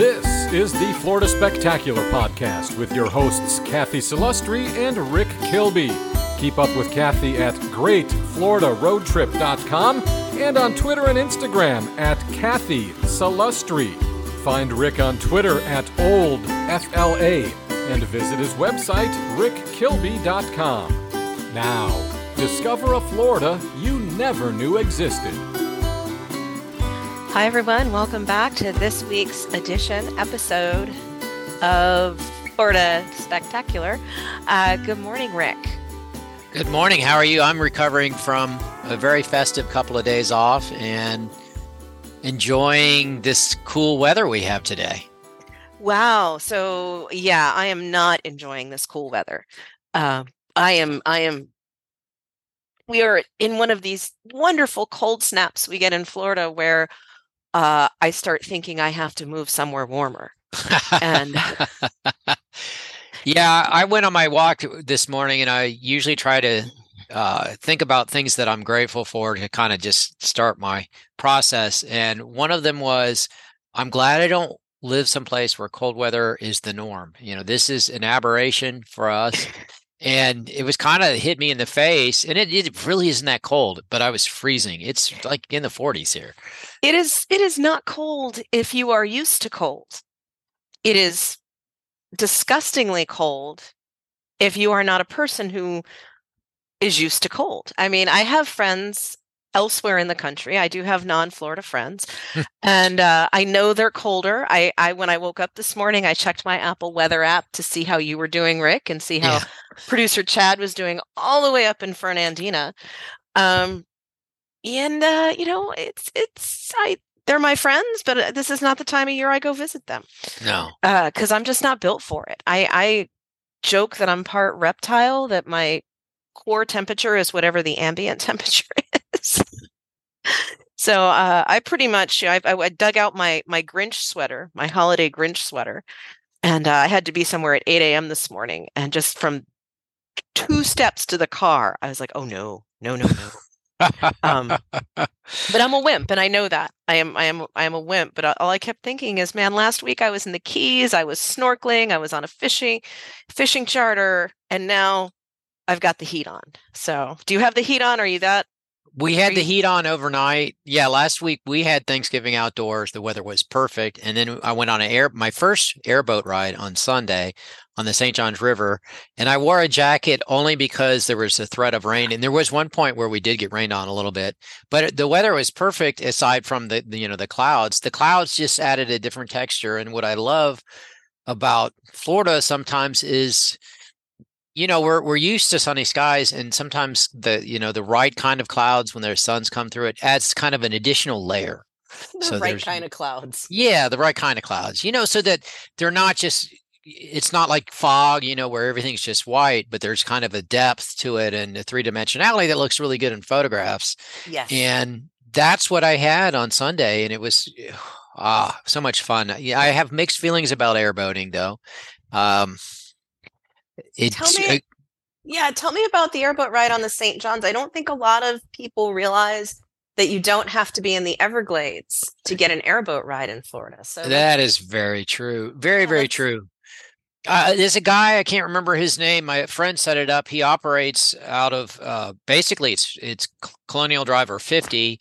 This is the Florida Spectacular podcast with your hosts Cathy Salustri and Rick Kilby. Keep up with Cathy at greatfloridaroadtrip.com and on Twitter and Instagram at Cathy Salustri. Find Rick on Twitter at OldFLA and visit his website, rickkilby.com. Now, discover a Florida you never knew existed. Hi, everyone. Welcome back to this week's edition episode of Florida Spectacular. Uh, good morning, Rick. Good morning. How are you? I'm recovering from a very festive couple of days off and enjoying this cool weather we have today. Wow. So, yeah, I am not enjoying this cool weather. Uh, I am, I am we are in one of these wonderful cold snaps we get in Florida where uh, I start thinking I have to move somewhere warmer. and yeah, I went on my walk this morning, and I usually try to uh, think about things that I'm grateful for to kind of just start my process. And one of them was, I'm glad I don't live someplace where cold weather is the norm. You know, this is an aberration for us and it was kind of hit me in the face and it, it really isn't that cold but i was freezing. It's like in the 40s here. It is it is not cold if you are used to cold. It is disgustingly cold if you are not a person who is used to cold. I mean i have friends elsewhere in the country. I do have non-Florida friends, and uh, I know they're colder. I, I when I woke up this morning, I checked my Apple Weather app to see how you were doing, Rick, and see how yeah. producer Chad was doing all the way up in Fernandina. Um, and uh, you know, it's it's I they're my friends, but uh, this is not the time of year I go visit them. No, because uh, I'm just not built for it. I I joke that I'm part reptile. That my core temperature is whatever the ambient temperature is. So uh, I pretty much I, I, dug out my my Grinch sweater, my holiday Grinch sweater, and uh, I had to be somewhere at 8 a.m. this morning. And just from two steps to the car, I was like, "Oh no, no, no, no." um, but I'm a wimp, and I know that I am. I am. I am a wimp. But all I kept thinking is, man, last week I was in the Keys. I was snorkeling. I was on a fishing fishing charter, and now I've got the heat on. So, do you have the heat on? Are you that? We had the heat on overnight. Yeah, last week we had Thanksgiving outdoors. The weather was perfect, and then I went on an air my first airboat ride on Sunday on the St. Johns River, and I wore a jacket only because there was a threat of rain. And there was one point where we did get rained on a little bit, but the weather was perfect aside from the, the you know the clouds. The clouds just added a different texture, and what I love about Florida sometimes is you know we're we're used to sunny skies and sometimes the you know the right kind of clouds when there's suns come through it adds kind of an additional layer. The so right kind of clouds. Yeah the right kind of clouds you know so that they're not just it's not like fog you know where everything's just white but there's kind of a depth to it and a three dimensionality that looks really good in photographs. Yes. And that's what i had on sunday and it was ah so much fun. Yeah i have mixed feelings about airboating though. Um it's tell me, yeah, tell me about the airboat ride on the St. John's. I don't think a lot of people realize that you don't have to be in the Everglades to get an airboat ride in Florida. So that is very true. Very, yeah, very true. Uh, there's a guy I can't remember his name. My friend set it up. He operates out of uh, basically it's it's Colonial Driver 50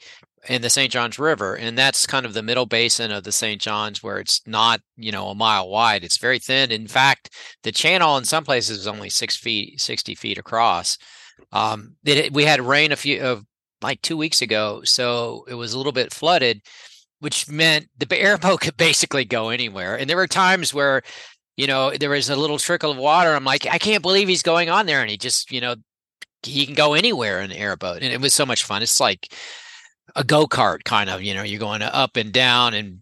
in the St. Johns River, and that's kind of the middle basin of the St. Johns, where it's not you know a mile wide. It's very thin. In fact, the channel in some places is only six feet, sixty feet across. Um, it, we had rain a few of like two weeks ago, so it was a little bit flooded, which meant the airboat could basically go anywhere. And there were times where you know there was a little trickle of water. I'm like, I can't believe he's going on there, and he just you know he can go anywhere in the airboat, and it was so much fun. It's like a go-kart kind of you know you're going up and down and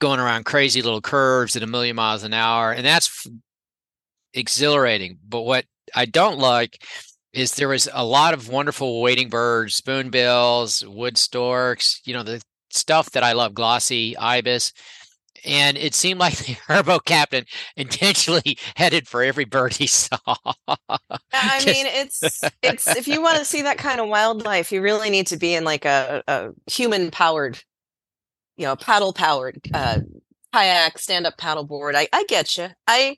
going around crazy little curves at a million miles an hour and that's exhilarating but what i don't like is there was a lot of wonderful wading birds spoonbills wood storks you know the stuff that i love glossy ibis and it seemed like the airboat captain intentionally headed for every bird he saw. I mean, it's it's if you want to see that kind of wildlife, you really need to be in like a, a human powered, you know, paddle powered uh, kayak, stand up paddleboard. I I get you. I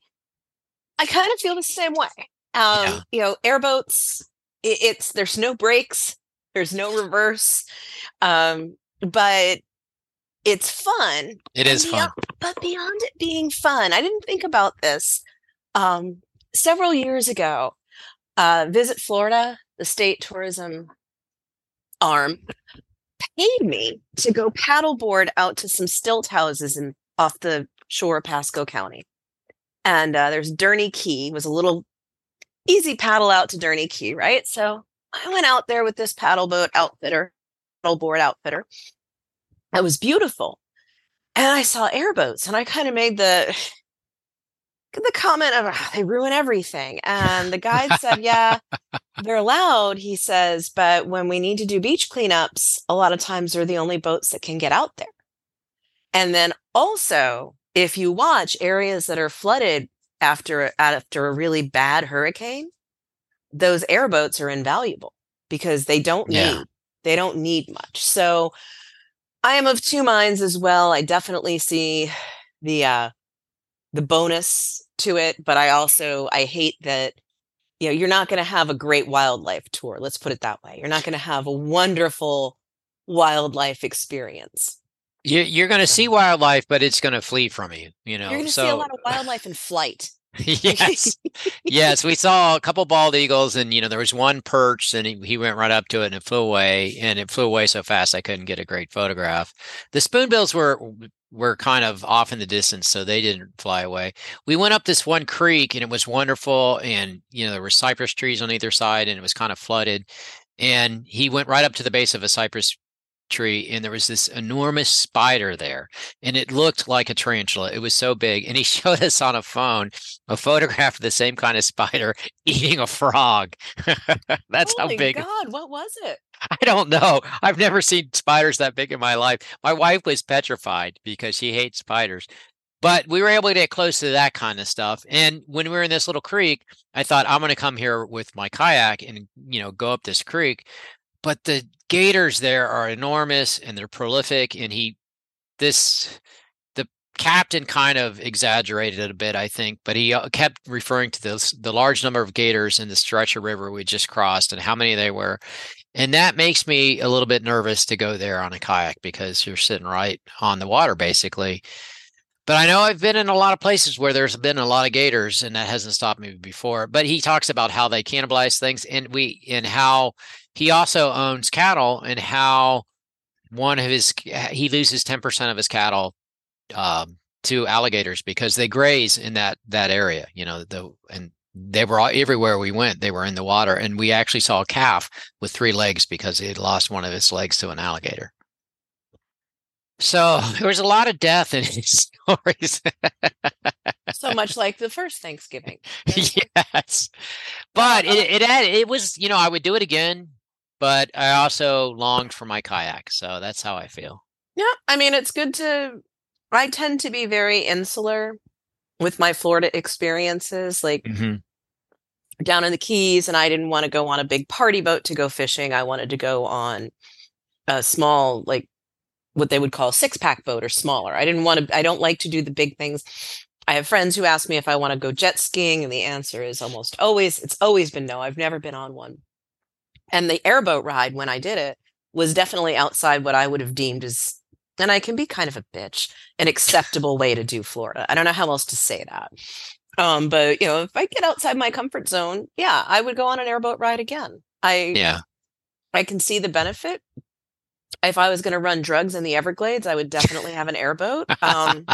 I kind of feel the same way. Um, Yeah. you know, airboats. It, it's there's no brakes, there's no reverse, um, but it's fun. It is And fun. But beyond it being fun, I didn't think about this. Um, several years ago, uh, Visit Florida, the state tourism arm, paid me to go paddleboard out to some stilt houses in off the shore of Pasco County. And uh, there's Durney Key was a little easy paddle out to Durney Key, right? So I went out there with this paddle boat outfitter, paddleboard outfitter. It was beautiful. And I saw airboats and I kind of made the the comment of "Ah, they ruin everything. And the guide said, Yeah, they're allowed, he says, but when we need to do beach cleanups, a lot of times they're the only boats that can get out there. And then also, if you watch areas that are flooded after after a really bad hurricane, those airboats are invaluable because they don't Yeah. need they don't need much. So I am of two minds as well. I definitely see the uh the bonus to it, but I also I hate that you know, you're not going to have a great wildlife tour. Let's put it that way. You're not going to have a wonderful wildlife experience. You, you're going to see wildlife, but it's going to flee from you. You know, You're going to so see a lot of wildlife in flight. yes, yes, we saw a couple bald eagles, and you know there was one perched, and he, he went right up to it, and it flew away, and it flew away so fast I couldn't get a great photograph. The spoonbills were were kind of off in the distance, so they didn't fly away. We went up this one creek, and it was wonderful, and you know there were cypress trees on either side, and it was kind of flooded. And he went right up to the base of a cypress tree and there was this enormous spider there and it looked like a tarantula. It was so big and he showed us on a phone a photograph of the same kind of spider eating a frog. That's Holy how big God, what was it? i don't know. I've never seen spiders that big in my life. My wife was petrified because she hates spiders but we were able to get close to that kind of stuff and when we were in this little creek i thought i'm going to come here with my kayak and you know go up this creek but the gators there are enormous and they're prolific and he this the captain kind of exaggerated it a bit i think but he uh, kept referring to this the large number of gators in the stretch of river we just crossed and how many they were and that makes me a little bit nervous to go there on a kayak because you're sitting right on the water basically but I know I've been in a lot of places where there's been a lot of gators, and that hasn't stopped me before. But he talks about how they cannibalize things, and we and how he also owns cattle, and how one of his he loses ten percent of his cattle um, to alligators because they graze in that that area. You know, the and they were all, everywhere we went. They were in the water, and we actually saw a calf with three legs because he had lost one of his legs to an alligator. So there was a lot of death in his stories. So much like the first Thanksgiving. yes, but it it had, it was you know I would do it again, but I also longed for my kayak. So that's how I feel. Yeah, I mean, it's good to. I tend to be very insular with my Florida experiences. Like Mm-hmm. down in the Keys, and I didn't want to go on a big party boat to go fishing. I wanted to go on a small, like what they would call six pack boat or smaller. I didn't want to, I don't like to do the big things. I have friends who ask me if I want to go jet skiing, and the answer is almost always, it's always been no. I've never been on one. And the airboat ride, when I did it, was definitely outside what I would have deemed as, and I can be kind of a bitch, an acceptable way to do Florida. I don't know how else to say that. Um, but you know, if I get outside my comfort zone, yeah, I would go on an airboat ride again. I Yeah, I can see the benefit. If I was going to run drugs in the Everglades, I would definitely have an airboat. Um,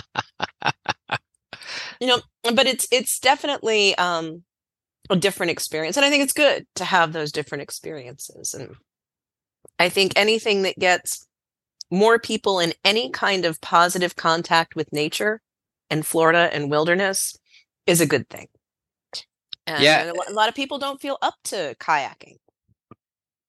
you know, but it's it's definitely um, a different experience, and I think it's good to have those different experiences. And I think anything that gets more people in any kind of positive contact with nature and Florida and wilderness is a good thing. And Yeah. a a lot of people don't feel up to kayaking.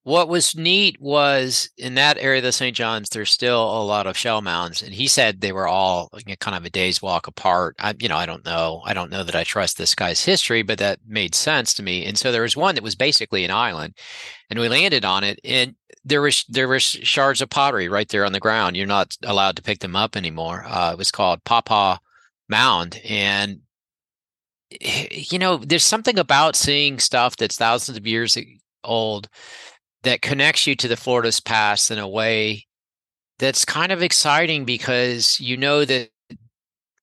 What was neat was in that area of the St. John's, there's still a lot of shell mounds, and he said they were all kind of a day's walk apart. I, you know, I don't know. I don't know that I trust this guy's history, but that made sense to me. And so there was one that was basically an island, and we landed on it, and there was there was shards of pottery right there on the ground. You're not allowed to pick them up anymore. Uh, it was called Pawpaw Mound, and you know, there's something about seeing stuff that's thousands of years old that connects you to the Florida's past in a way that's kind of exciting because you know that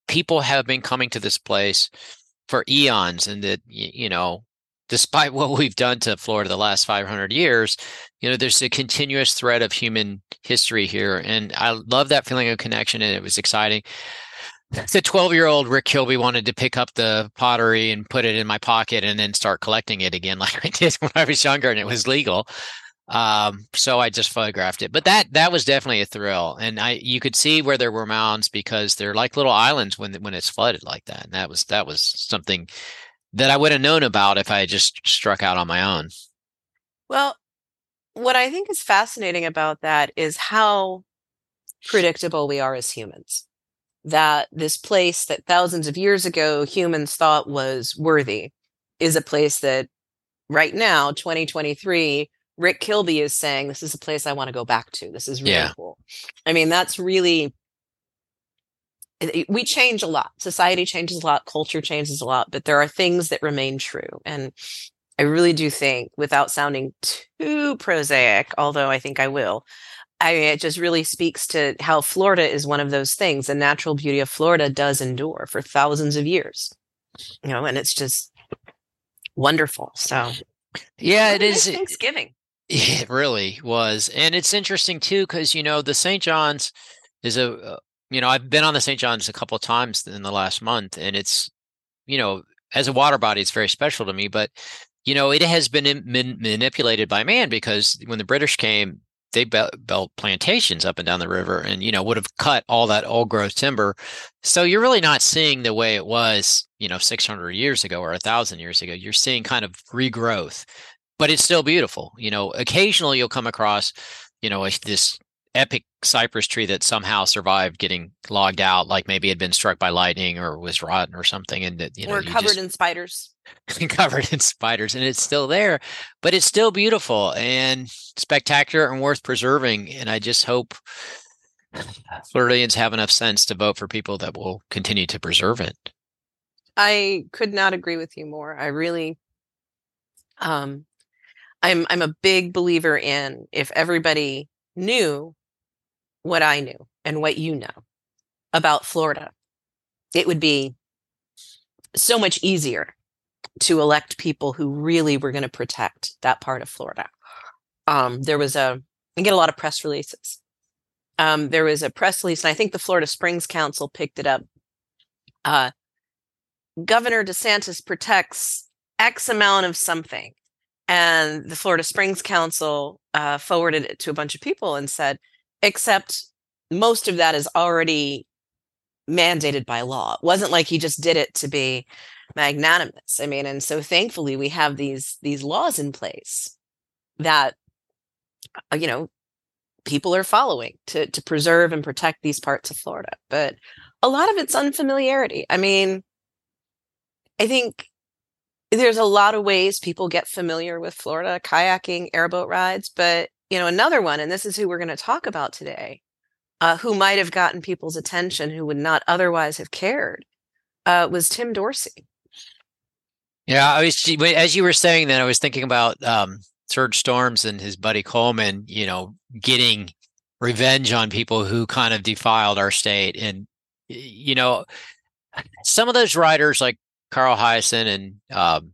people have been coming to this place for eons and that you know despite what we've done to Florida the last 500 years you know there's a continuous thread of human history here and I love that feeling of connection and it was exciting. The 12 year old Rick Kilby wanted to pick up the pottery and put it in my pocket and then start collecting it again like I did when I was younger and it was legal um, so I just photographed it. But that that was definitely a thrill, and I you could see where there were mounds because they're like little islands when when it's flooded like that, and that was that was something that I would have known about if I had just struck out on my own. Well, what I think is fascinating about that is how predictable we are as humans. That this place that thousands of years ago humans thought was worthy is a place that right now, 2023, Rick Kilby is saying, This is a place I want to go back to. This is really yeah. cool. I mean, that's really, we change a lot. Society changes a lot, culture changes a lot, but there are things that remain true. And I really do think, without sounding too prosaic, although I think I will, I mean, it just really speaks to how Florida is one of those things. The natural beauty of Florida does endure for thousands of years, you know, and it's just wonderful. So, yeah, it is Thanksgiving. It really was. And it's interesting too, because, you know, the St. John's is a, uh, you know, I've been on the St. John's a couple of times in the last month, and it's, you know, as a water body, it's very special to me. But, you know, it has been manipulated by man because when the British came, they built plantations up and down the river and, you know, would have cut all that old growth timber. So you're really not seeing the way it was, you know, 600 years ago or a thousand years ago. You're seeing kind of regrowth but it's still beautiful. You know, occasionally you'll come across, you know, this epic cypress tree that somehow survived getting logged out, like maybe it had been struck by lightning or was rotten or something, and that you know, or covered just, in spiders. covered in spiders, and it's still there, but it's still beautiful and spectacular and worth preserving. And I just hope Floridians have enough sense to vote for people that will continue to preserve it. I could not agree with you more. I really, um, I'm I'm a big believer in if everybody knew what I knew and what you know about Florida, it would be so much easier to elect people who really were going to protect that part of Florida. Um, there was a I get a lot of press releases. Um, there was a press release, and I think the Florida Springs Council picked it up. Uh, Governor DeSantis protects X amount of something and the Florida Springs Council uh, forwarded it to a bunch of people and said, except most of that is already mandated by law. It wasn't like he just did it to be magnanimous. I mean, and so thankfully we have these these laws in place that uh, you know people are following to to preserve and protect these parts of Florida. But a lot of it's unfamiliarity. I mean, I think there's a lot of ways people get familiar with Florida kayaking, airboat rides, but you know another one, and this is who we're going to talk about today, uh, who might have gotten people's attention who would not otherwise have cared, uh, was Tim Dorsey. Yeah, I was as you were saying that I was thinking about um, Serge Storms and his buddy Coleman, you know, getting revenge on people who kind of defiled our state, and you know, some of those writers like Carl Hiaasen and um,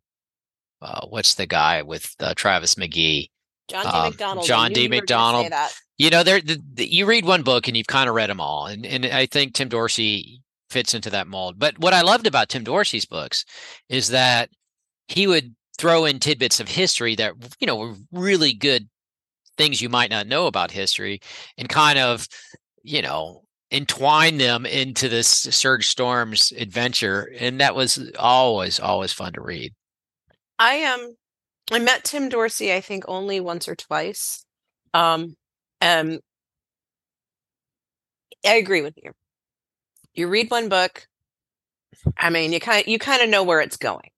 uh, what's the guy with uh, Travis McGee? John D. Um, MacDonald. John D. MacDonald. You know, there the, the, you read one book and you've kind of read them all, and and I think Tim Dorsey fits into that mold. But what I loved about Tim Dorsey's books is that he would throw in tidbits of history that you know were really good things you might not know about history, and kind of you know entwine them into this Serge Storms adventure, and that was always always fun to read. I am. Um, I met Tim Dorsey, I think, only once or twice. Um, and I agree with you. You read one book, I mean, you kind you kind of know where it's going.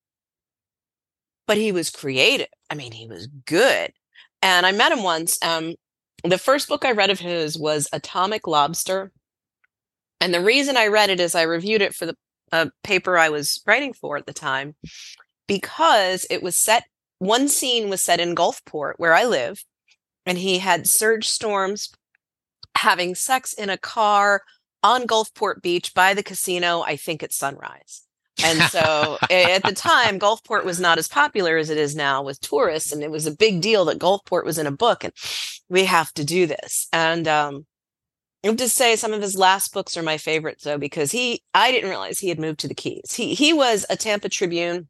But he was creative. I mean, he was good. And I met him once. Um, the first book I read of his was Atomic Lobster. And the reason I read it is I reviewed it for the uh, paper I was writing for at the time because it was set, one scene was set in Gulfport, where I live, and he had Serge Storms having sex in a car on Gulfport Beach by the casino, I think at sunrise. And so at the time, Gulfport was not as popular as it is now with tourists. And it was a big deal that Gulfport was in a book and we have to do this. And um, I have to say some of his last books are my favorites though, because he I didn't realize he had moved to the Keys. He he was a Tampa Tribune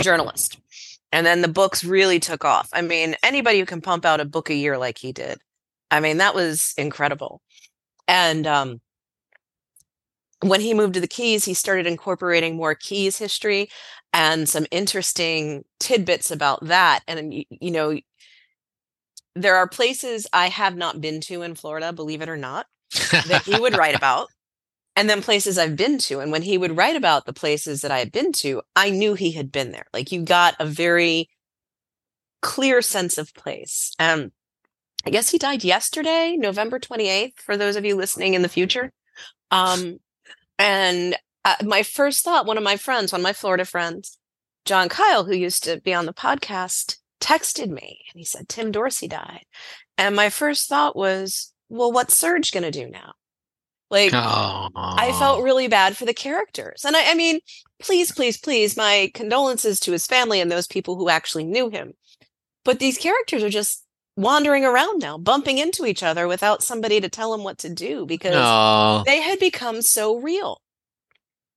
journalist. And then the books really took off. I mean, anybody who can pump out a book a year like he did. I mean, that was incredible. And um, when he moved to the Keys, he started incorporating more Keys history and some interesting tidbits about that. And, you, you know, there are places I have not been to in Florida, believe it or not, that he would write about. And then places I've been to. And when he would write about the places that I had been to, I knew he had been there. Like you got a very clear sense of place. And I guess he died yesterday, November 28th, for those of you listening in the future. Um, and uh, my first thought, one of my friends, one of my Florida friends, John Kyle, who used to be on the podcast, texted me and he said, Tim Dorsey died. And my first thought was, well, what's Serge going to do now? Like, oh. I felt really bad for the characters. And I, I mean, please, please, please, my condolences to his family and those people who actually knew him. But these characters are just wandering around now, bumping into each other without somebody to tell them what to do because oh. they had become so real.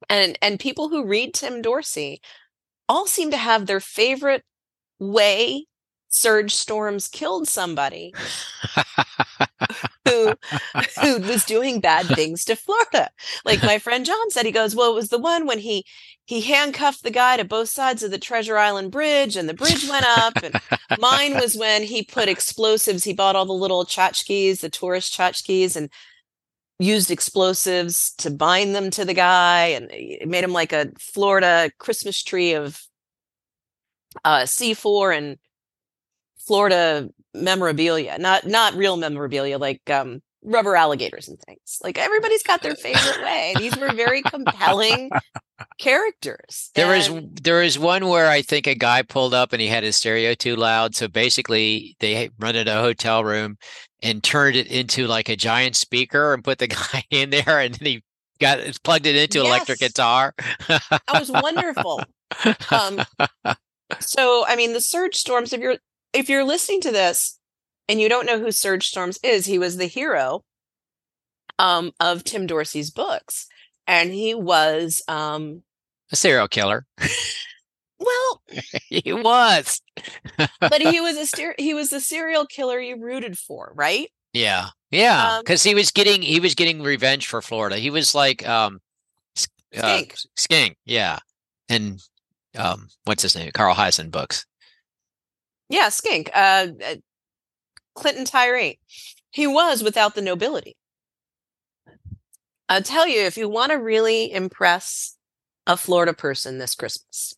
And and people who read Tim Dorsey all seem to have their favorite way Serge Storms killed somebody who who was doing bad things to Florida. Like my friend John said, he goes, "Well, it was the one when he he handcuffed the guy to both sides of the Treasure Island Bridge, and the bridge went up. And mine was when he put explosives. He bought all the little tchotchkes, the tourist tchotchkes, and used explosives to bind them to the guy, and it made him like a Florida Christmas tree of uh, C4 and Florida memorabilia, not not real memorabilia like um, rubber alligators and things. Like everybody's got their favorite way. These were very compelling characters. There and... was there was one where I think a guy pulled up and he had his stereo too loud. So basically, they rented a hotel room and turned it into like a giant speaker and put the guy in there, and then he got plugged it into yes. electric guitar. that was wonderful. Um, so I mean, the Serge Storms. If you're if you're listening to this and you don't know who Serge Storms is, he was the hero um, of Tim Dorsey's books, and he was um, a serial killer. Well, he was, but he was a he was the serial killer you rooted for, right? Yeah, yeah, because um, he was getting he was getting revenge for Florida. He was like um, uh, Skink, Skink, yeah, and um, what's his name? Carl Hiaasen books. Yeah, Skink. Uh, uh, Clinton Tyree. He was without the nobility. I'll tell you, if you want to really impress a Florida person this Christmas,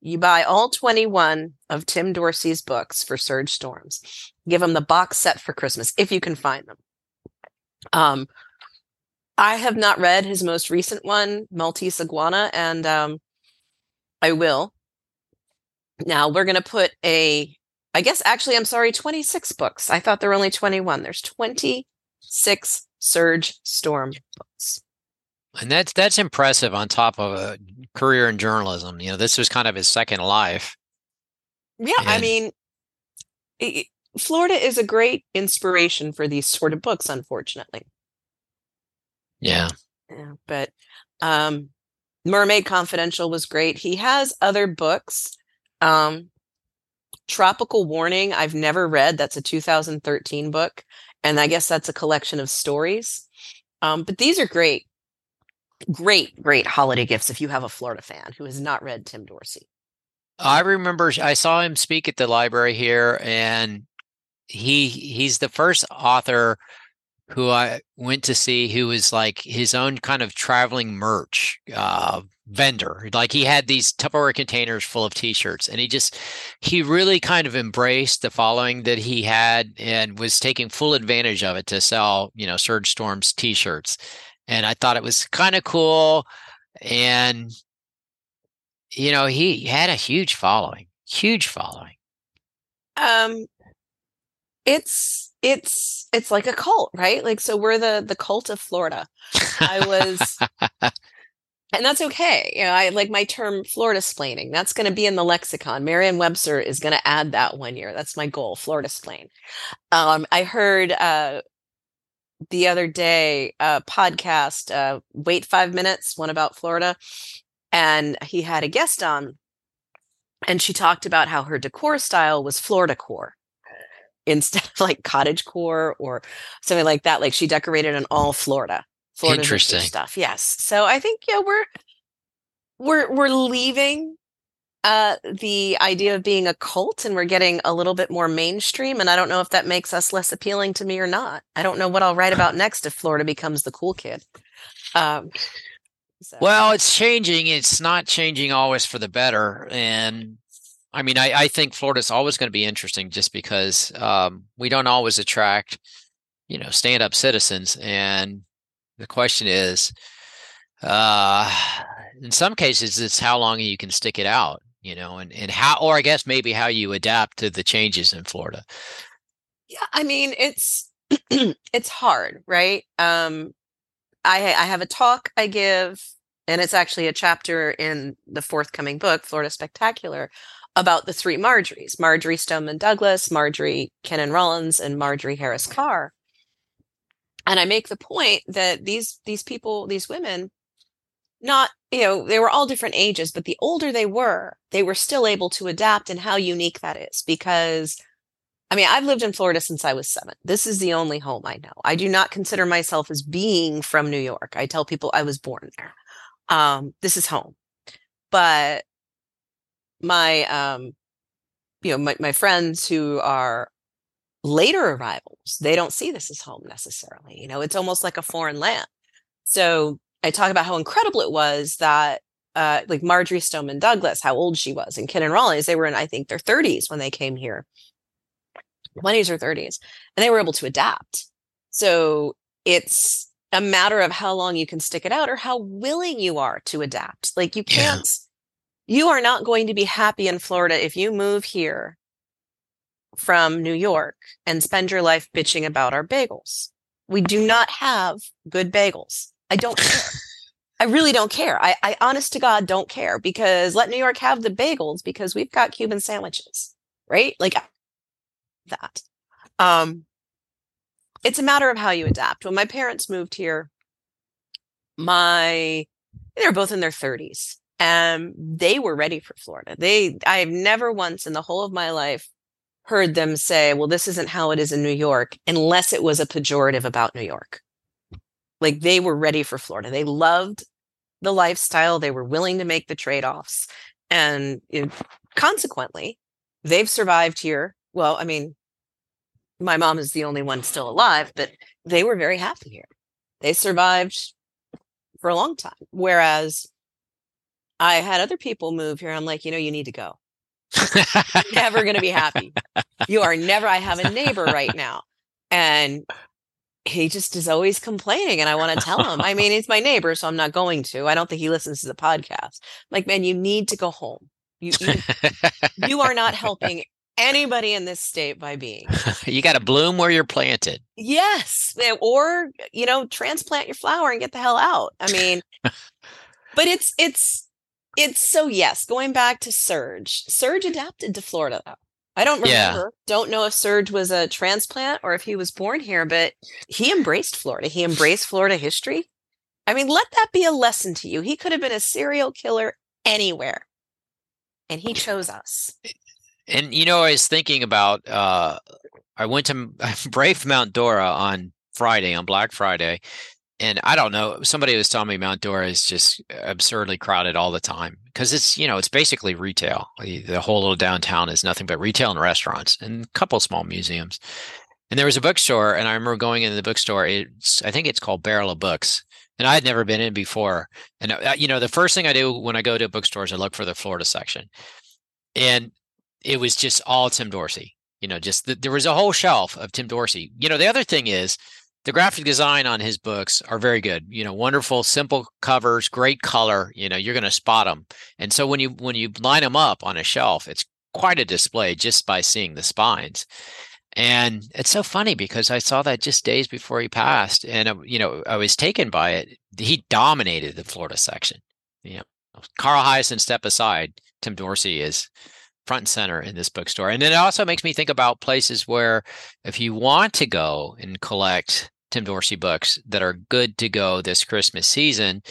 you buy all 21 of Tim Dorsey's books for Serge Storms. Give them the box set for Christmas if you can find them. Um, I have not read his most recent one, Maltese Iguana, and um, I will. Now we're going to put a, I guess actually, I'm sorry, 26 books. I thought there were only 21. There's 26 Serge Storm books. And that's that's impressive on top of a career in journalism. You know, this was kind of his second life. Yeah, and... I mean, it, Florida is a great inspiration for these sort of books, unfortunately. Yeah. Yeah, but um Mermaid Confidential was great. He has other books um, Tropical Warning, I've never read. That's a 2013 book. And I guess that's a collection of stories. Um, but these are great, great, great holiday gifts if you have a Florida fan who has not read Tim Dorsey. I remember I saw him speak at the library here, and he he's the first author who I went to see who was like his own kind of traveling merch uh, vendor. Like he had these Tupperware containers full of t-shirts and he just he really kind of embraced the following that he had and was taking full advantage of it to sell, you know, Serge Storm's t-shirts. And I thought it was kind of cool and you know, he had a huge following, huge following. Um it's it's it's like a cult, right? Like so we're the the cult of Florida. I was and that's okay. You know, I like my term Florida splaining. That's going to be in the lexicon. Merriam Webster is going to add that one year. That's my goal, Florida splain. Um, I heard uh, the other day a podcast, uh, Wait Five Minutes, one about Florida, and he had a guest on, and she talked about how her decor style was Florida core instead of like cottage core or something like that. Like she decorated in all Florida. Florida Interesting. stuff. Yes. So I think yeah, we're we're we're leaving uh the idea of being a cult and we're getting a little bit more mainstream and I don't know if that makes us less appealing to me or not. I don't know what I'll write about next if Florida becomes the cool kid. Um so. Well, it's changing. It's not changing always for the better. And I mean, I, I think Florida's always going to be interesting just because um, we don't always attract, you know, stand up citizens. And the question is, uh, in some cases, it's how long you can stick it out, you know, and, and how, or I guess maybe how you adapt to the changes in Florida. Yeah, I mean, it's it's hard, right? Um, I I have a talk I give, and it's actually a chapter in the forthcoming book, Florida Spectacular, about the three Marjories: Marjory Stoneman Douglas, Marjorie Kinnan Rawlings, and Marjorie Harris Carr. And i make the point that these these people these women not you know they were all different ages but the older they were they were still able to adapt and how unique that is because i mean i've lived in florida since i was seven. This is the only home i know. I do not consider myself as being from new york. I tell people i was born there. Um, this is home. But my um you know my, my friends who are later arrivals, they don't see this as home necessarily. You know, it's almost like a foreign land. So I talk about how incredible it was that uh, like Marjory Stoneman Douglas, how old she was, and Kinnan Rawlings, they were in, I think, their 30s when they came here, 20s or 30s, and they were able to adapt. So it's a matter of how long you can stick it out or how willing you are to adapt. Like you can't. You are not going to be happy in Florida if you move here from New York and spend your life bitching about our bagels. We do not have good bagels. I don't care. I really don't care. I, I honest to God don't care because let New York have the bagels because we've got Cuban sandwiches, right? Like that. Um, it's a matter of how you adapt. When my parents moved here, my they were both in their 30s and they were ready for Florida. They I have never once in the whole of my life heard them say, well, this isn't how it is in New York, unless it was a pejorative about New York. Like they were ready for Florida. They loved the lifestyle, they were willing to make the trade offs. And know, consequently, they've survived here. Well, I mean, my mom is the only one still alive, but they were very happy here. They survived for a long time. Whereas I had other people move here. I'm like, you know, you need to go never going to be happy. You are never. I have a neighbor right now, and he just is always complaining. And I want to tell him. I mean, he's my neighbor, so I'm not going to. I don't think he listens to the podcast. I'm like, man, you need to go home. You, you, you are not helping anybody in this state by being. you got to bloom where you're planted. Yes, eh, or you know, transplant your flower and get the hell out. I mean, but it's it's it's so yes, going back to Serge. Serge adapted to Florida though. I don't remember. Yeah. Don't know if Serge was a transplant or if he was born here, but he embraced Florida. He embraced Florida history. I mean, let that be a lesson to you. He could have been a serial killer anywhere. And he chose us. And you know, I was thinking about uh I went to Brave Mount Dora on Friday, on Black Friday, and I don't know. Somebody was telling me Mount Dora is just absurdly crowded all the time because it's you know it's basically retail. The whole little downtown is nothing but retail and restaurants and a couple small museums. And there was a bookstore, and I remember going into the bookstore. It's I think it's called Barrel of Books, and I had never been in before. And uh, you know, the first thing I do when I go to bookstores, I look for the Florida section, and it was just all Tim Dorsey. You know, just the, there was a whole shelf of Tim Dorsey. You know, the other thing is the graphic design on his books are very good you know wonderful simple covers great color you know you're going to spot them and so when you when you line them up on a shelf it's quite a display just by seeing the spines. And it's so funny because i saw that just days before he passed and uh, you know i was taken by it. He dominated the florida section. You know carl hiaasen step aside. Tim dorsey is front and center in this bookstore. And it also makes me think about places where if you want to go and collect Tim Dorsey books that are good to go this Christmas season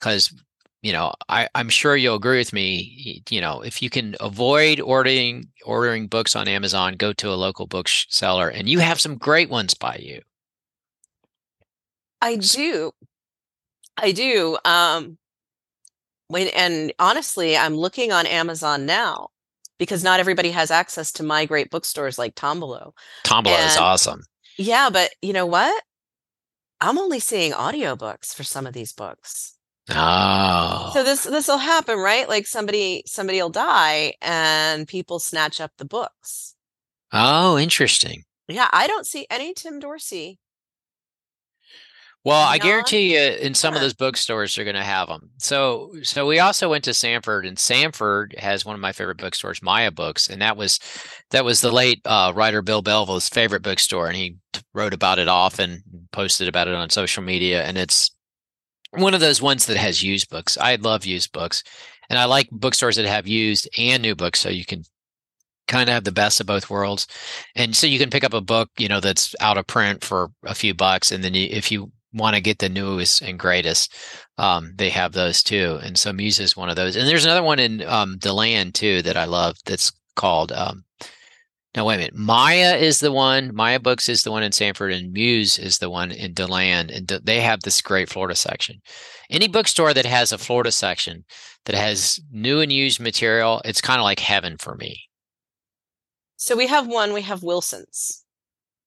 because you know I, i'm sure you'll agree with me you know if you can avoid ordering ordering books on amazon go to a local bookseller and you have some great ones by you i do i do um when and honestly i'm looking on amazon now because not everybody has access to my great bookstores like Tombolo. Tombolo and, is awesome. Yeah, but you know what? I'm only seeing audiobooks for some of these books. Oh. So this this will happen, right? Like somebody somebody will die and people snatch up the books. Oh, interesting. Yeah, I don't see any Tim Dorsey well, I guarantee you, in some of those bookstores, they're going to have them. So, so we also went to Sanford, and Sanford has one of my favorite bookstores, Maya Books, and that was that was the late uh, writer Bill Belleville's favorite bookstore, and he wrote about it often, posted about it on social media, and it's one of those ones that has used books. I love used books, and I like bookstores that have used and new books, so you can kind of have the best of both worlds. And so you can pick up a book, you know, that's out of print for a few bucks, and then you, if you want to get the newest and greatest, um, they have those too. And so Muse is one of those. And there's another one in um, Deland too that I love. That's called. Um, no, wait a minute. Maya is the one. Maya Books is the one in Sanford, and Muse is the one in Deland. And they have this great Florida section. Any bookstore that has a Florida section that has new and used material, it's kind of like heaven for me. So we have one. We have Wilson's.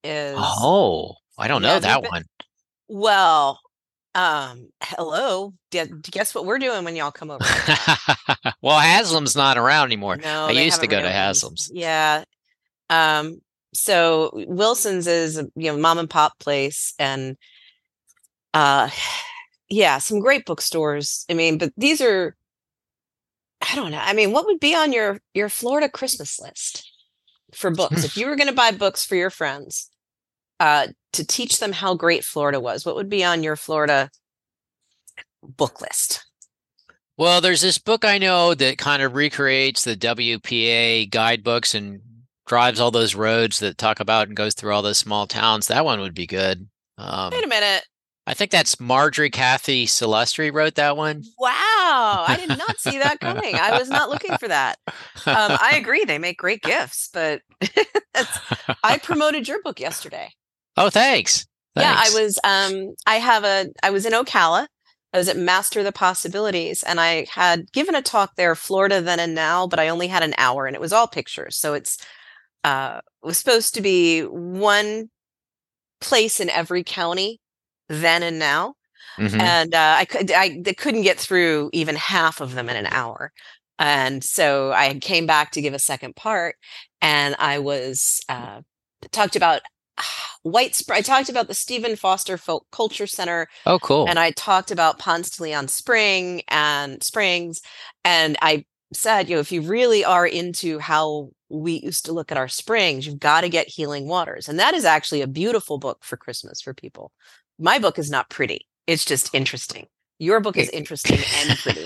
Is oh, I don't know that one. Well, um, hello. Guess what we're doing when y'all come over? well, Haslam's not around anymore. No, I used to go to Haslam's. Yeah. Um, so Wilson's is you know mom and pop place, and uh, yeah, some great bookstores. I mean, but these are, I don't know. I mean, what would be on your your Florida Christmas list for books if you were going to buy books for your friends? uh, to teach them how great Florida was, what would be on your Florida book list? Well, there's this book I know that kind of recreates the WPA guidebooks and drives all those roads that talk about and goes through all those small towns. That one would be good. Um, Wait a minute. I think that's Marjorie Cathy Salustri wrote that one. Wow. I did not see that coming. I was not looking for that. Um, I agree. They make great gifts, but I promoted your book yesterday. Oh, thanks. thanks. Yeah, I was um I have a I was in Ocala. I was at Master the Possibilities and I had given a talk there, Florida then and now, but I only had an hour and it was all pictures. So it's uh was supposed to be one place in every county then and now. Mm-hmm. And uh, I could I, I couldn't get through even half of them in an hour. And so I came back to give a second part and I was uh, talked about White. I talked about the Stephen Foster Folk Culture Center. Oh, cool. And I talked about Ponce de Leon Spring and Springs. And I said, you know, if you really are into how we used to look at our springs, you've got to get Healing Waters. And that is actually a beautiful book for Christmas for people. My book is not pretty, it's just interesting. Your book is interesting and pretty.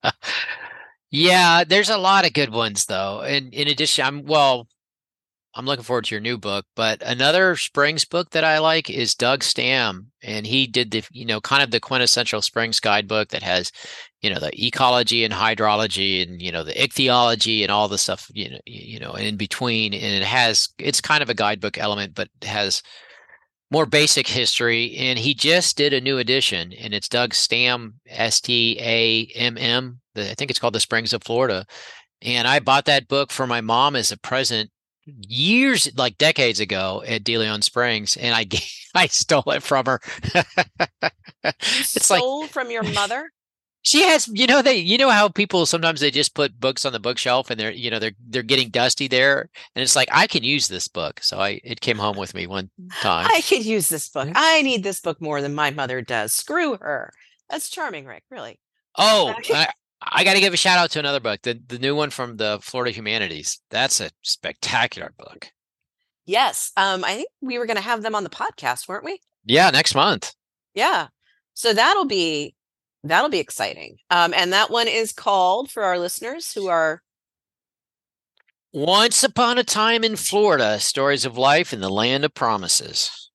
yeah, there's a lot of good ones though. And in addition, I'm well, I'm looking forward to your new book. But another Springs book that I like is Doug Stamm, and he did the you know kind of the quintessential Springs guidebook that has you know the ecology and hydrology and you know the ichthyology and all the stuff you know you know in between, and it has it's kind of a guidebook element, but has more basic history, and he just did a new edition, and it's Doug Stamm, S T A M M. I think it's called The Springs of Florida. And I bought that book for my mom as a present years, like decades ago, at DeLeon Springs, and I I stole it from her. it's stole like from your mother? She has you know they you know how people sometimes they just put books on the bookshelf and they're you know they're they're getting dusty there and it's like i can use this book. So i it came home with me one time. I could use this book. Mm-hmm. I need this book more than my mother does. Screw her. That's charming rick really. Oh I, I got to give a shout out to another book the the new one from the florida humanities. That's a spectacular book. Yes um i think we were going to have them on the podcast weren't we? Yeah next month. Yeah. So that'll be That'll be exciting. Um, and that one is called for our listeners who are Once Upon a Time in Florida Stories of Life in the Land of Promises.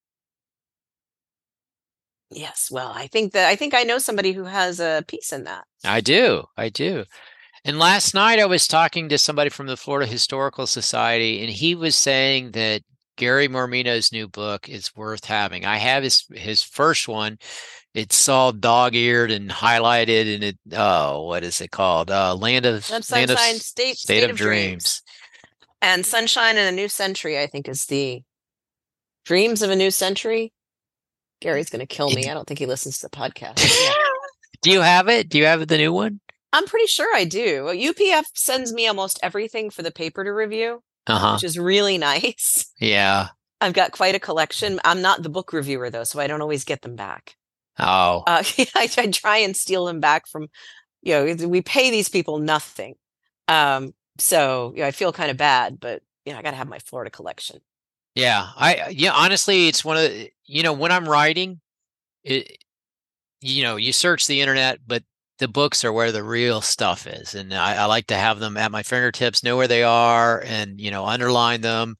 Yes, well, I think that I think I know somebody who has a piece in that. I do. I do. And last night I was talking to somebody from the Florida Historical Society, and he was saying that Gary Mormino's new book is worth having. I have his his first one, it's all dog-eared and highlighted and it oh what is it called uh land of sunshine land of, state, state, state of, of dreams. dreams. and sunshine in a new century i think is the dreams of a new century gary's going to kill me. I don't think he listens to the podcast. Yeah. do you have it? Do you have the new one? I'm pretty sure i do. UPF sends me almost everything for the paper to review uh-huh. which is really nice. Yeah. I've got quite a collection. I'm not the book reviewer though so i don't always get them back. Oh, uh, I, I, try and steal them back from, you know, we pay these people nothing. Um, so you know, I feel kind of bad, but you know, I got to have my Florida collection. Yeah, I yeah, honestly, it's one of the, you know when I'm writing, it, you know, you search the internet, but the books are where the real stuff is, and I, I like to have them at my fingertips, know where they are, and you know, underline them.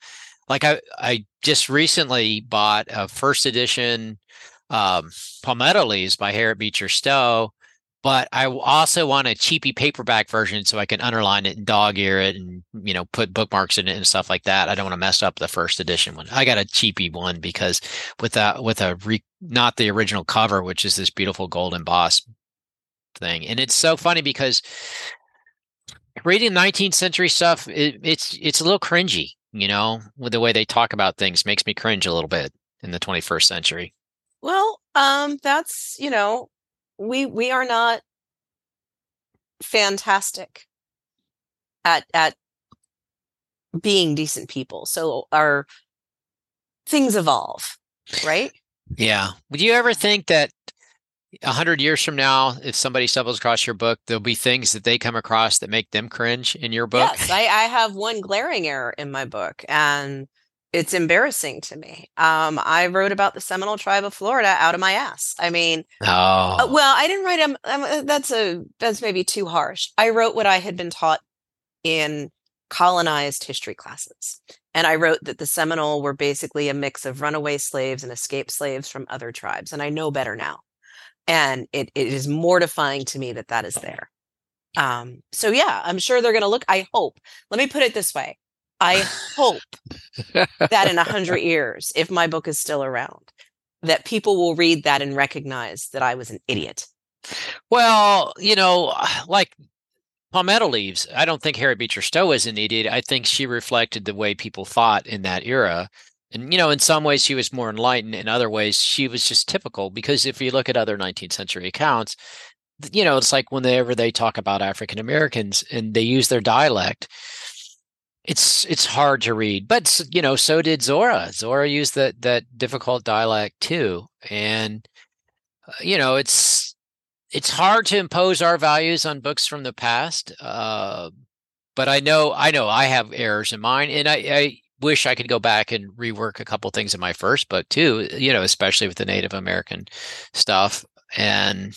Like I, I just recently bought a first edition um, Palmetto Leaves by Harriet Beecher Stowe. But I also want a cheapy paperback version so I can underline it and dog ear it and you know put bookmarks in it and stuff like that. I don't want to mess up the first edition one. I got a cheapy one because with a with a re, not the original cover, which is this beautiful gold embossed thing, and it's so funny because reading 19th century stuff, it, it's it's a little cringy, you know, with the way they talk about things makes me cringe a little bit in the 21st century. Well, um, that's you know, we we are not fantastic at at being decent people. So our things evolve, right? Yeah. Would you ever think that a hundred years from now, if somebody stumbles across your book, there'll be things that they come across that make them cringe in your book? Yes, I, I have one glaring error in my book, and it's embarrassing to me. Um, I wrote about the Seminole tribe of Florida out of my ass. I mean, uh, oh. well, I didn't write them. Um, uh, that's a that's maybe too harsh. I wrote what I had been taught in colonized history classes, and I wrote that the Seminole were basically a mix of runaway slaves and escaped slaves from other tribes. And I know better now, and it it is mortifying to me that that is there. Um, so yeah, I'm sure they're going to look. I hope. Let me put it this way I hope that in a hundred years, if my book is still around, that people will read that and recognize that I was an idiot. Well, you know, like Palmetto Leaves, I don't think Harriet Beecher Stowe was an idiot. I think she reflected the way people thought in that era. And, you know, in some ways she was more enlightened. In other ways, she was just typical because if you look at other 19th century accounts, you know, it's like whenever they talk about African Americans and they use their dialect, it's it's hard to read but you know so did zora. Zora used that that difficult dialect too and uh, you know it's it's hard to impose our values on books from the past uh, but i know i know i have errors in mine and i i wish i could go back and rework a couple things in my first book too you know especially with the native american stuff and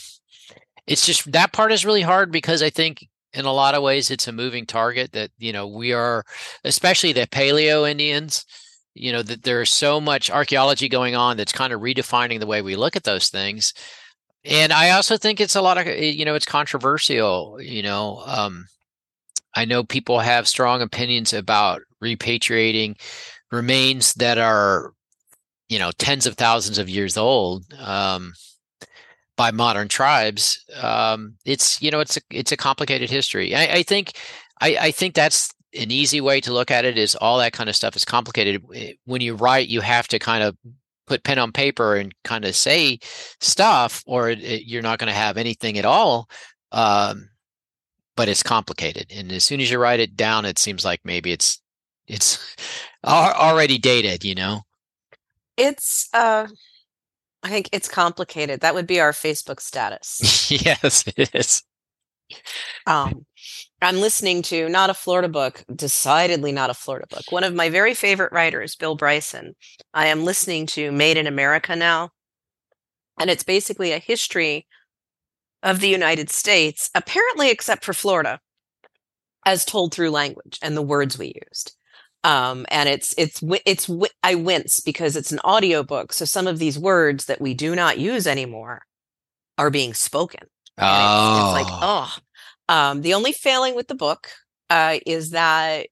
it's just that part is really hard because i think in a lot of ways it's a moving target that you know we are especially the paleo indians you know that there's so much archaeology going on that's kind of redefining the way we look at those things. And i also think it's a lot of you know it's controversial you know um, i know people have strong opinions about repatriating remains that are you know, tens of thousands of years old um, by modern tribes. Um, it's you know, it's a it's a complicated history. I, I think I, I think that's an easy way to look at it. Is all that kind of stuff is complicated. When you write, you have to kind of put pen on paper and kind of say stuff, or it, it, you're not going to have anything at all. Um, but it's complicated, and as soon as you write it down, it seems like maybe it's it's already dated. You know, it's. uh I think it's complicated. That would be our Facebook status. yes, it is. Um, I'm listening to not a Florida book, decidedly not a Florida book. One of my very favorite writers, Bill Bryson. I am listening to Made in America now. And it's basically a history of the United States, apparently, except for Florida, as told through language and the words we used. Um, and it's it's it's I wince because it's an audio book, so some of these words that we do not use anymore are being spoken. Oh. It's, it's like oh, um, the only failing with the book uh, is that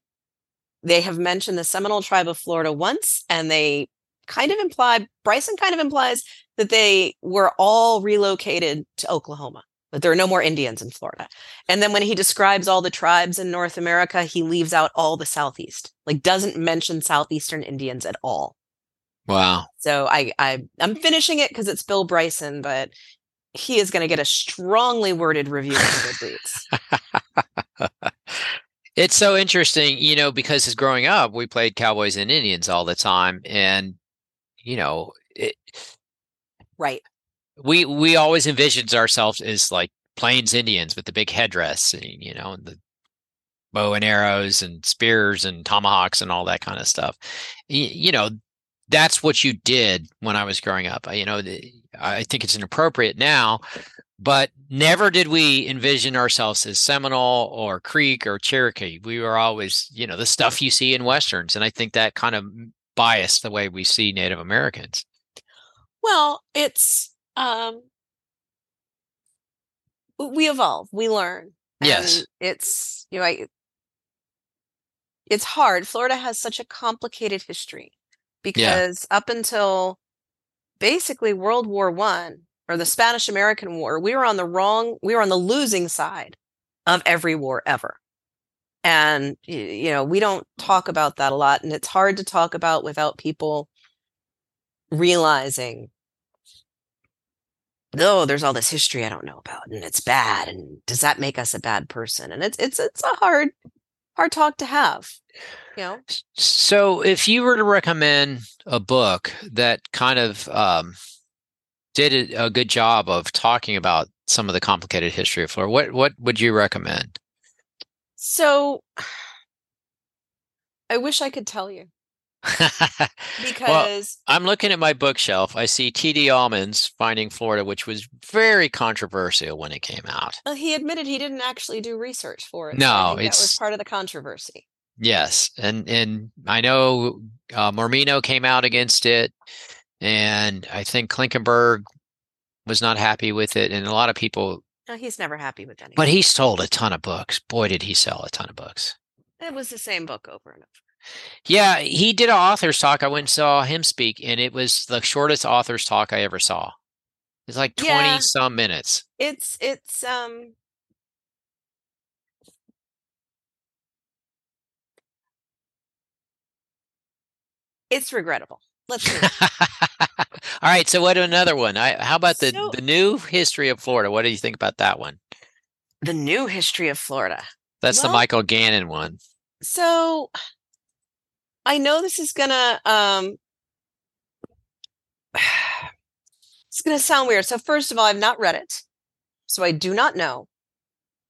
they have mentioned the Seminole tribe of Florida once, and they kind of imply, Bryson kind of implies that they were all relocated to Oklahoma, that there are no more Indians in Florida. And then when he describes all the tribes in North America, he leaves out all the Southeast, like doesn't mention Southeastern Indians at all. Wow. So I, I I'm finishing it because it's Bill Bryson, but he is going to get a strongly worded review it's so interesting, you know, because as growing up, we played Cowboys and Indians all the time, and you know, it, right. We we always envisioned ourselves as like Plains Indians with the big headdress, and, you know, and the bow and arrows and spears and tomahawks and all that kind of stuff. You, you know, that's what you did when I was growing up. You know, I think it's inappropriate now, but never did we envision ourselves as Seminole or Creek or Cherokee. We were always, you know, the stuff you see in Westerns. And I think that kind of biased the way we see Native Americans. Well, it's, um, we evolve, we learn. Yes. It's, you know, I, it's hard. Florida has such a complicated history because yeah. up until basically World War One or the Spanish American War, we were on the wrong, we were on the losing side of every war ever. And, you know, we don't talk about that a lot. And it's hard to talk about without people realizing, oh, there's all this history I don't know about and it's bad. And does that make us a bad person? And it's, it's, it's a hard, hard talk to have. You know? So, if you were to recommend a book that kind of um, did a, good job of talking about some of the complicated history of Florida, what what would you recommend? So, I wish I could tell you because well, I'm looking at my bookshelf. I see T.D. Allman's Finding Florida, which was very controversial when it came out. Well, he admitted he didn't actually do research for it. No, so it's that was part of the controversy. Yes, and and I know uh, Mormino came out against it, and I think Klinkenberg was not happy with it, and a lot of people. No, he's never happy with anything. But he sold a ton of books. Boy, did he sell a ton of books. It was the same book over and over. Yeah, he did an author's talk. I went and saw him speak, and it was the shortest author's talk I ever saw. It's like twenty yeah, some minutes. It's it's um it's regrettable. Let's All right. So what another one? I, how about the so, the new history of Florida? What do you think about that one? The new history of Florida. That's well, the Michael Gannon one. So I know this is gonna um it's gonna sound weird. So first of all, I've not read it. So I do not know.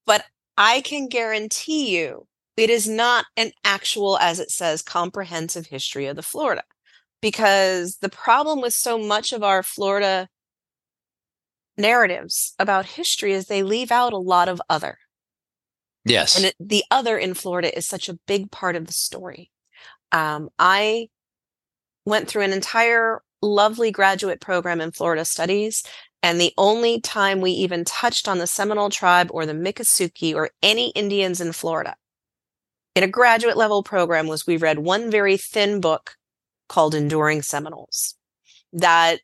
But I can guarantee you it is not an actual, as it says, comprehensive history of the Florida. Because the problem with so much of our Florida narratives about history is they leave out a lot of other. Yes. And it, the other in Florida is such a big part of the story. Um, I went through an entire lovely graduate program in Florida studies. And the only time we even touched on the Seminole tribe or the Miccosukee or any Indians in Florida in a graduate level program was we read one very thin book called Enduring Seminoles. that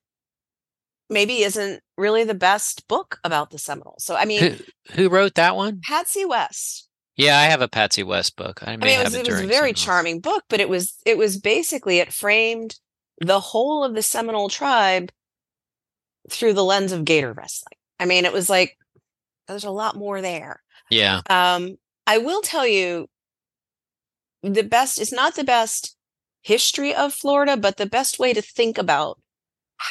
maybe isn't really the best book about the Seminoles. So I mean, Who, who wrote that one? Patsy West. Yeah, I have a Patsy West book. I, I mean, it was, it it was a very Seminoles. charming book, but it was it was basically it framed the whole of the Seminole tribe through the lens of gator wrestling. I mean, it was like there's a lot more there. Yeah. Um, I will tell you the best it's not the best history of Florida, but the best way to think about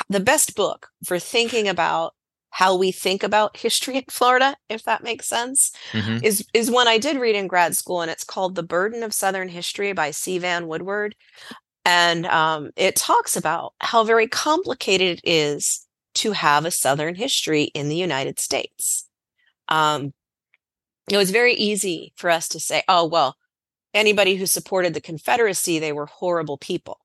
the best book for thinking about how we think about history in Florida, if that makes sense, hmm is is one I did read in grad school, and it's called "The Burden of Southern History" by C. Vann Woodward, and um, it talks about how very complicated it is to have a Southern history in the United States. Um, it was very easy for us to say, "Oh well, anybody who supported the Confederacy, they were horrible people."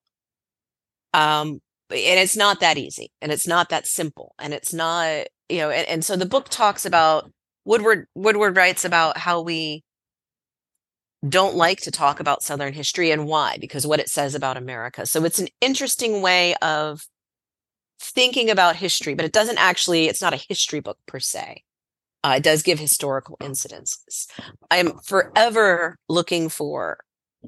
Um, and it's not that easy, and it's not that simple, and it's not you know. And, and so the book talks about Woodward. Woodward writes about how we don't like to talk about Southern history and why, because what it says about America. So it's an interesting way of thinking about history, but it doesn't actually. It's not a history book per se. Uh, it does give historical incidences. I am forever looking for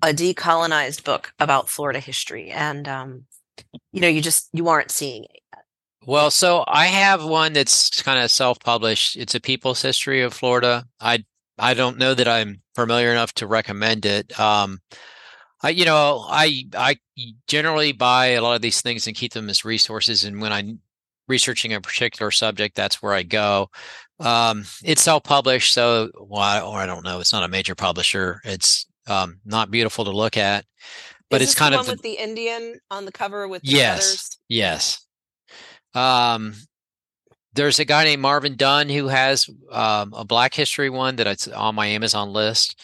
a decolonized book about Florida history, and um, you know, you just you aren't seeing it. Well, so I have one that's kind of self-published. It's a People's History of Florida. I I don't know that I'm familiar enough to recommend it. Um, I you know I I generally buy a lot of these things and keep them as resources. And when I'm researching a particular subject, that's where I go. Um, it's self-published, so well, I- or I don't know. It's not a major publisher. It's um, not beautiful to look at, but Is it's kind of the- with the Indian on the cover with the Yes. Yes. Um, there's a guy named Marvin Dunn who has um, a Black History one that it's on my Amazon list.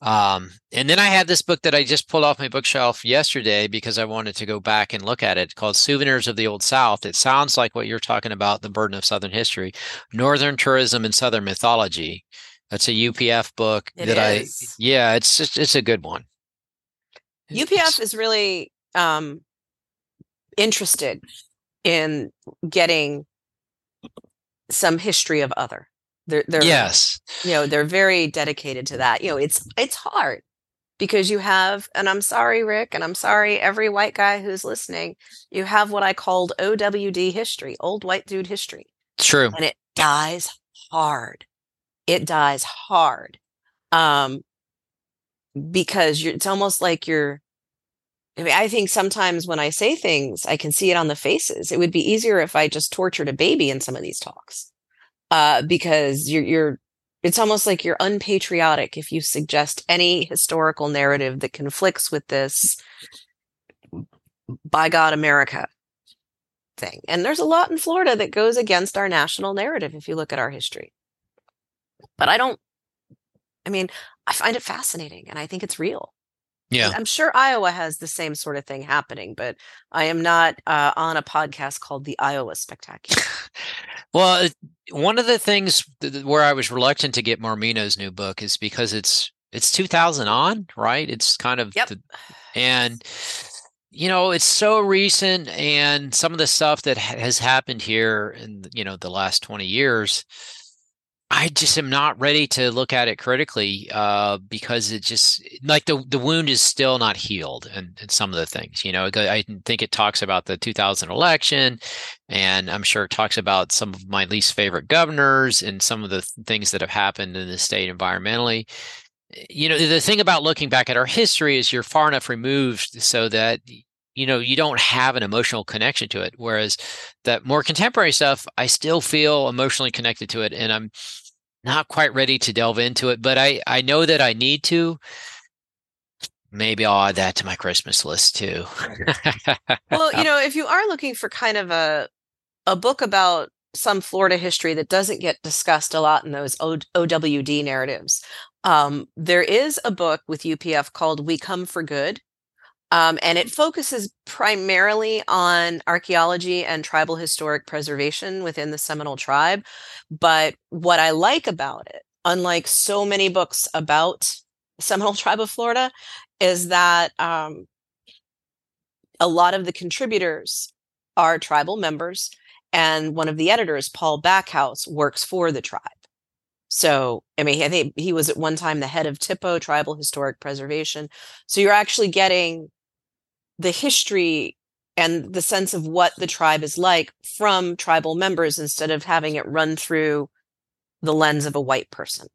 Um, and then I have this book that I just pulled off my bookshelf yesterday because I wanted to go back and look at it called Souvenirs of the Old South. It sounds like what you're talking about, the burden of Southern history, Northern tourism and Southern mythology. That's a UPF book It that I, yeah, it's just, it's a good one. UPF It's- is really um, interested in getting some history of other. They're, they're yes. you know they're very dedicated to that. You know, it's it's hard because you have, and I'm sorry, Rick, and I'm sorry, every white guy who's listening. You have what I called OWD history, old white dude history. True. and it dies hard. It dies hard. Um because you're it's almost like you're I mean, I think sometimes when I say things, I can see it on the faces. It would be easier if I just tortured a baby in some of these talks. Uh, because you're you're it's almost like you're unpatriotic if you suggest any historical narrative that conflicts with this by God America thing. And there's a lot in Florida that goes against our national narrative if you look at our history. But I don't, I mean, I find it fascinating and I think it's real. Yeah. I'm sure Iowa has the same sort of thing happening, but I am not uh, on a podcast called the Iowa Spectacular. Well, one of the things th- where I was reluctant to get Mormino's new book is because it's it's 2000 on, right? It's kind of Yep. the, and you know, it's so recent and some of the stuff that ha- has happened here in, you know, the last 20 years I just am not ready to look at it critically uh, because it just like the the wound is still not healed and, and some of the things you know I think it talks about the 2000 election and I'm sure it talks about some of my least favorite governors and some of the things that have happened in the state environmentally. You know the thing about looking back at our history is you're far enough removed so that you know you don't have an emotional connection to it whereas that more contemporary stuff I still feel emotionally connected to it and I'm not quite ready to delve into it, but I I know that I need to. Maybe I'll add that to my Christmas list too. well, you know, if you are looking for kind of a a book about some Florida history that doesn't get discussed a lot in those o- OWD narratives, um, there is a book with UPF called "We Come for Good." Um, and it focuses primarily on archaeology and tribal historic preservation within the Seminole tribe. But what I like about it, unlike so many books about Seminole tribe of Florida, is that um, a lot of the contributors are tribal members, and one of the editors, Paul Backhouse, works for the tribe. So, I mean, I think he was at one time the head of THPO, Tribal Historic Preservation. So you're actually getting the history and the sense of what the tribe is like from tribal members instead of having it run through the lens of a white person.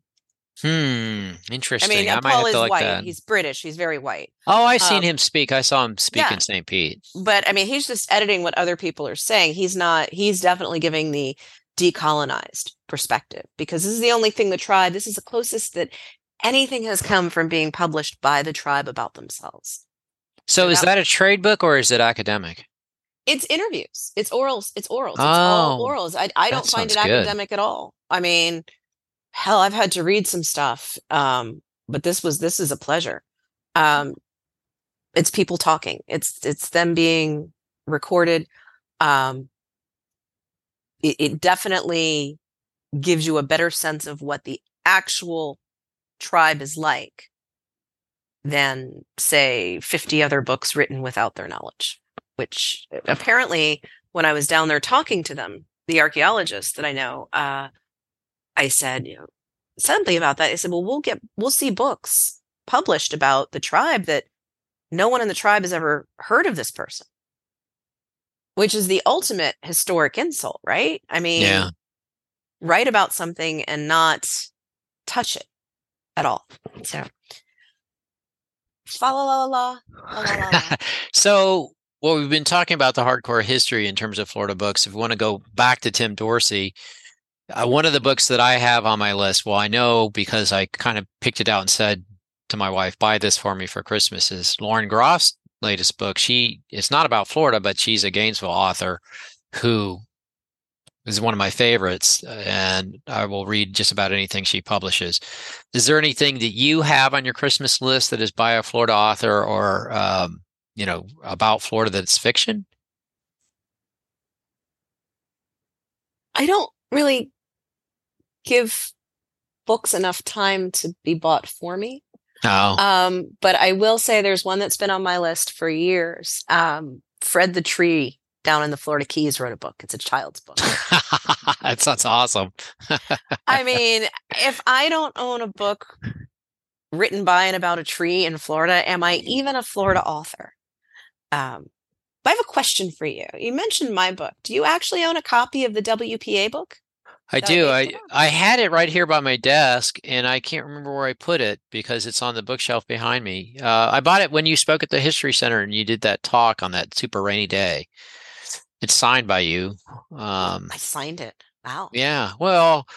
Hmm. Interesting. I mean, I might Paul is like white. that. He's British. He's very white. Oh, I seen um, him speak. I saw him speak yeah. in St. Pete. But I mean, he's just editing what other people are saying. He's not, he's definitely giving the decolonized perspective because this is the only thing the tribe, this is the closest that anything has come from being published by the tribe about themselves. So is that- that a trade book or is it academic? It's interviews. It's orals. It's orals. It's all Oh, orals. I, I don't find it good. academic at all. I mean, hell, I've had to read some stuff. Um, but this was this is a pleasure. Um, it's people talking. It's it's them being recorded. Um, it, it definitely gives you a better sense of what the actual tribe is like than say 50 other books written without their knowledge which apparently when i was down there talking to them the archaeologists that i know uh, i said you know something about that i said well we'll get we'll see books published about the tribe that no one in the tribe has ever heard of this person. Which is the ultimate historic insult right? I mean Yeah. write about something and not touch it at all. So La la la so well, we've been talking about the hardcore history in terms of Florida books. If we want to go back to Tim Dorsey, uh, one of the books that I have on my list, well, I know because I kind of picked it out and said to my wife, buy this for me for Christmas, is Lauren Groff's latest book. She, it's not about Florida, but she's a Gainesville author who is one of my favorites and i will read just about anything she publishes is there anything that you have on your christmas list that is by a florida author or um, you know about florida that's fiction I don't really give books enough time to be bought for me. oh Um, but I will say there's one that's been on my list for years. Um, Fred the Tree down in the Florida Keys wrote a book. It's a child's book. that sounds awesome I mean, if I don't own a book written by and about a tree in Florida, am I even a Florida author? Um, I have a question for you. You mentioned my book. Do you actually own a copy of the WPA book? I do. I? I had it right here by my desk, and I can't remember where I put it because it's on the bookshelf behind me. Uh, I bought it when you spoke at the History Center and you did that talk on that super rainy day. It's signed by you. Um, I signed it. Wow. yeah. Well,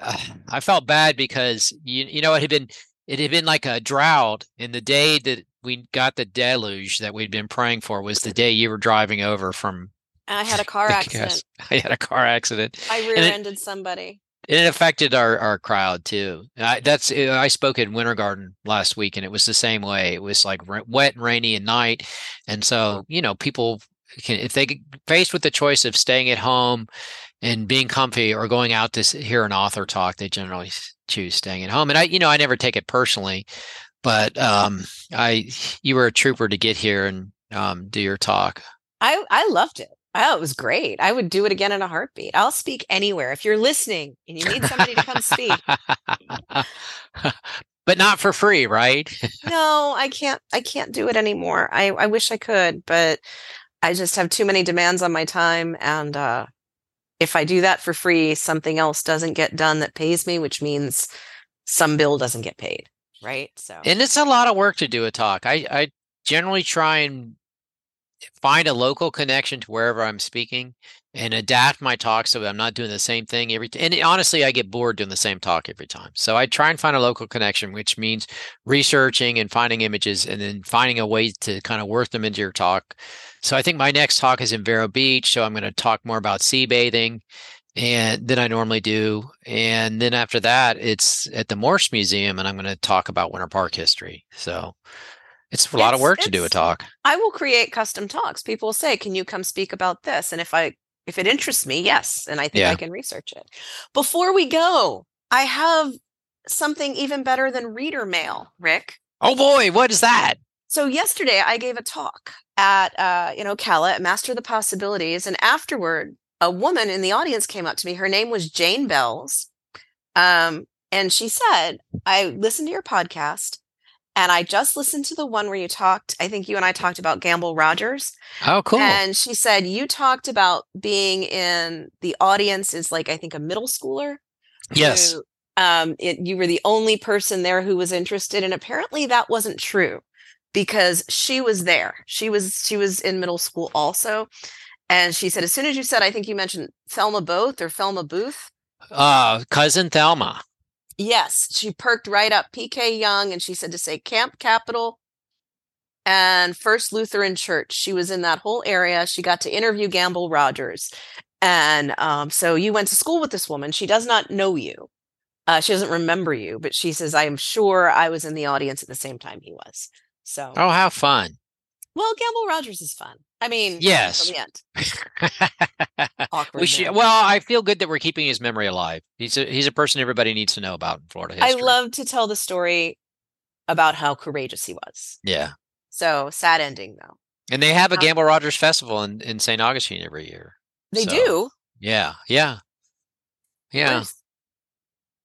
uh, I felt bad because you you know it had been it had been like a drought, and the day that we got the deluge that we'd been praying for was the day you were driving over from. I had a car accident. I had a car accident. I rear-ended somebody. And it affected our, our crowd too. I, that's I spoke at Winter Garden last week, and it was the same way. It was like wet and rainy at night, and so you know people can if they get faced with the choice of staying at home and being comfy or going out to hear an author talk, they generally choose staying at home. And I, you know, I never take it personally, but um, I you were a trooper to get here and um, do your talk. I I loved it. Oh, it was great. I would do it again in a heartbeat. I'll speak anywhere. If you're listening and you need somebody to come speak, but not for free, right? no, I can't. I can't do it anymore. I I wish I could, but I just have too many demands on my time. And uh, if I do that for free, something else doesn't get done that pays me, which means some bill doesn't get paid. Right. So And it's a lot of work to do a talk. I, I generally try and find a local connection to wherever I'm speaking and adapt my talk so I'm not doing the same thing every time. And honestly, I get bored doing the same talk every time. So I try and find a local connection, which means researching and finding images and then finding a way to kind of work them into your talk. So I think my next talk is in Vero Beach. So I'm going to talk more about sea bathing and than I normally do. And then after that, it's at the Morse Museum, and I'm going to talk about Winter Park history. So it's a lot of work to do a talk. I will create custom talks. People will say, "Can you come speak about this?" And if I if it interests me, yes, and I think Yeah. I can research it. Before we go, I have something even better than reader mail, Rick. Oh boy, what is that? So yesterday I gave a talk at uh, you know Cala at Master the Possibilities, and afterward, a woman in the audience came up to me. Her name was Jane Bells, um, and she said, "I listened to your podcast." And I just listened to the one where you talked. I think you and I talked about Gamble Rogers. Oh, cool. And she said you talked about being in the audience is like I think a middle schooler. yes. who, um, it, you were the only person there who was interested, and apparently that wasn't true because she was there. She was she was in middle school also, and she said as soon as you said, I think you mentioned Thelma Both or Thelma Booth. Uh, cousin Thelma. Yes, she perked right up. PK Yonge, and she said to say Camp Capital and First Lutheran Church. She was in that whole area. She got to interview Gamble Rogers. And um, so you went to school with this woman. She does not know you. Uh, she doesn't remember you, but she says, I am sure I was in the audience at the same time he was. So, Oh, how fun. well, Gamble Rogers is fun. I mean, Yes. the end. Awkward. we should. Well, I feel good that we're keeping his memory alive. He's a he's a person everybody needs to know about in Florida I love to tell the story about how courageous he was. Yeah, So sad ending though. and they have a Um, Gamble Rogers Festival in in St. Augustine every year. They So, do. Yeah, yeah, yeah.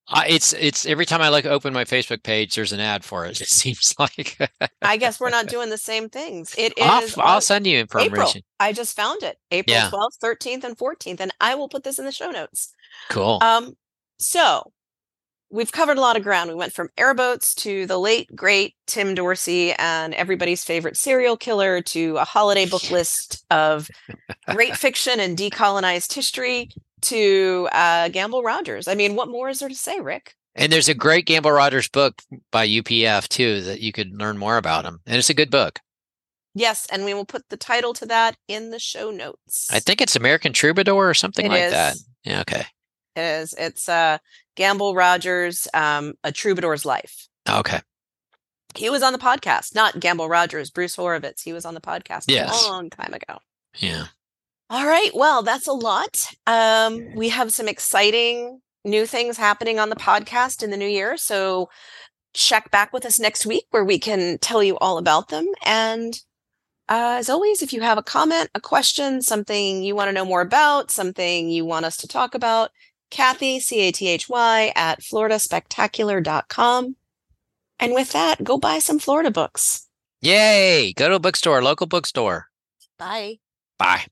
I, it's it's every time I like open my Facebook page, there's an ad for it. It seems like I guess we're not doing the same things. It I'll, is I'll send you information. April. I just found it. April Yeah. 12th, 13th, and 14th. And I will put this in the show notes. Cool. Um, so we've covered a lot of ground. We went from airboats to the late, great Tim Dorsey and everybody's favorite serial killer to a holiday book list of great fiction and decolonized history to uh, Gamble Rogers. I mean, what more is there to say, Rick? And there's a great Gamble Rogers book by UPF too that you could learn more about him. And it's a good book. Yes, and we will put the title to that in the show notes. I think it's American Troubadour or something It like that. Yeah, okay. It is. It's uh, Gamble Rogers, um, A Troubadour's Life. Okay. He was on the podcast, not Gamble Rogers, Bruce Horovitz. He was on the podcast Yes. a long time ago. Yeah. All right. Well, that's a lot. Um, we have some exciting new things happening on the podcast in the new year. So check back with us next week where we can tell you all about them. And uh, as always, if you have a comment, a question, something you want to know more about, something you want us to talk about, Cathy, C A T H Y, at floridaspectacular.com. And with that, go buy some Florida books. Yay. Go to a bookstore, local bookstore. Bye. Bye.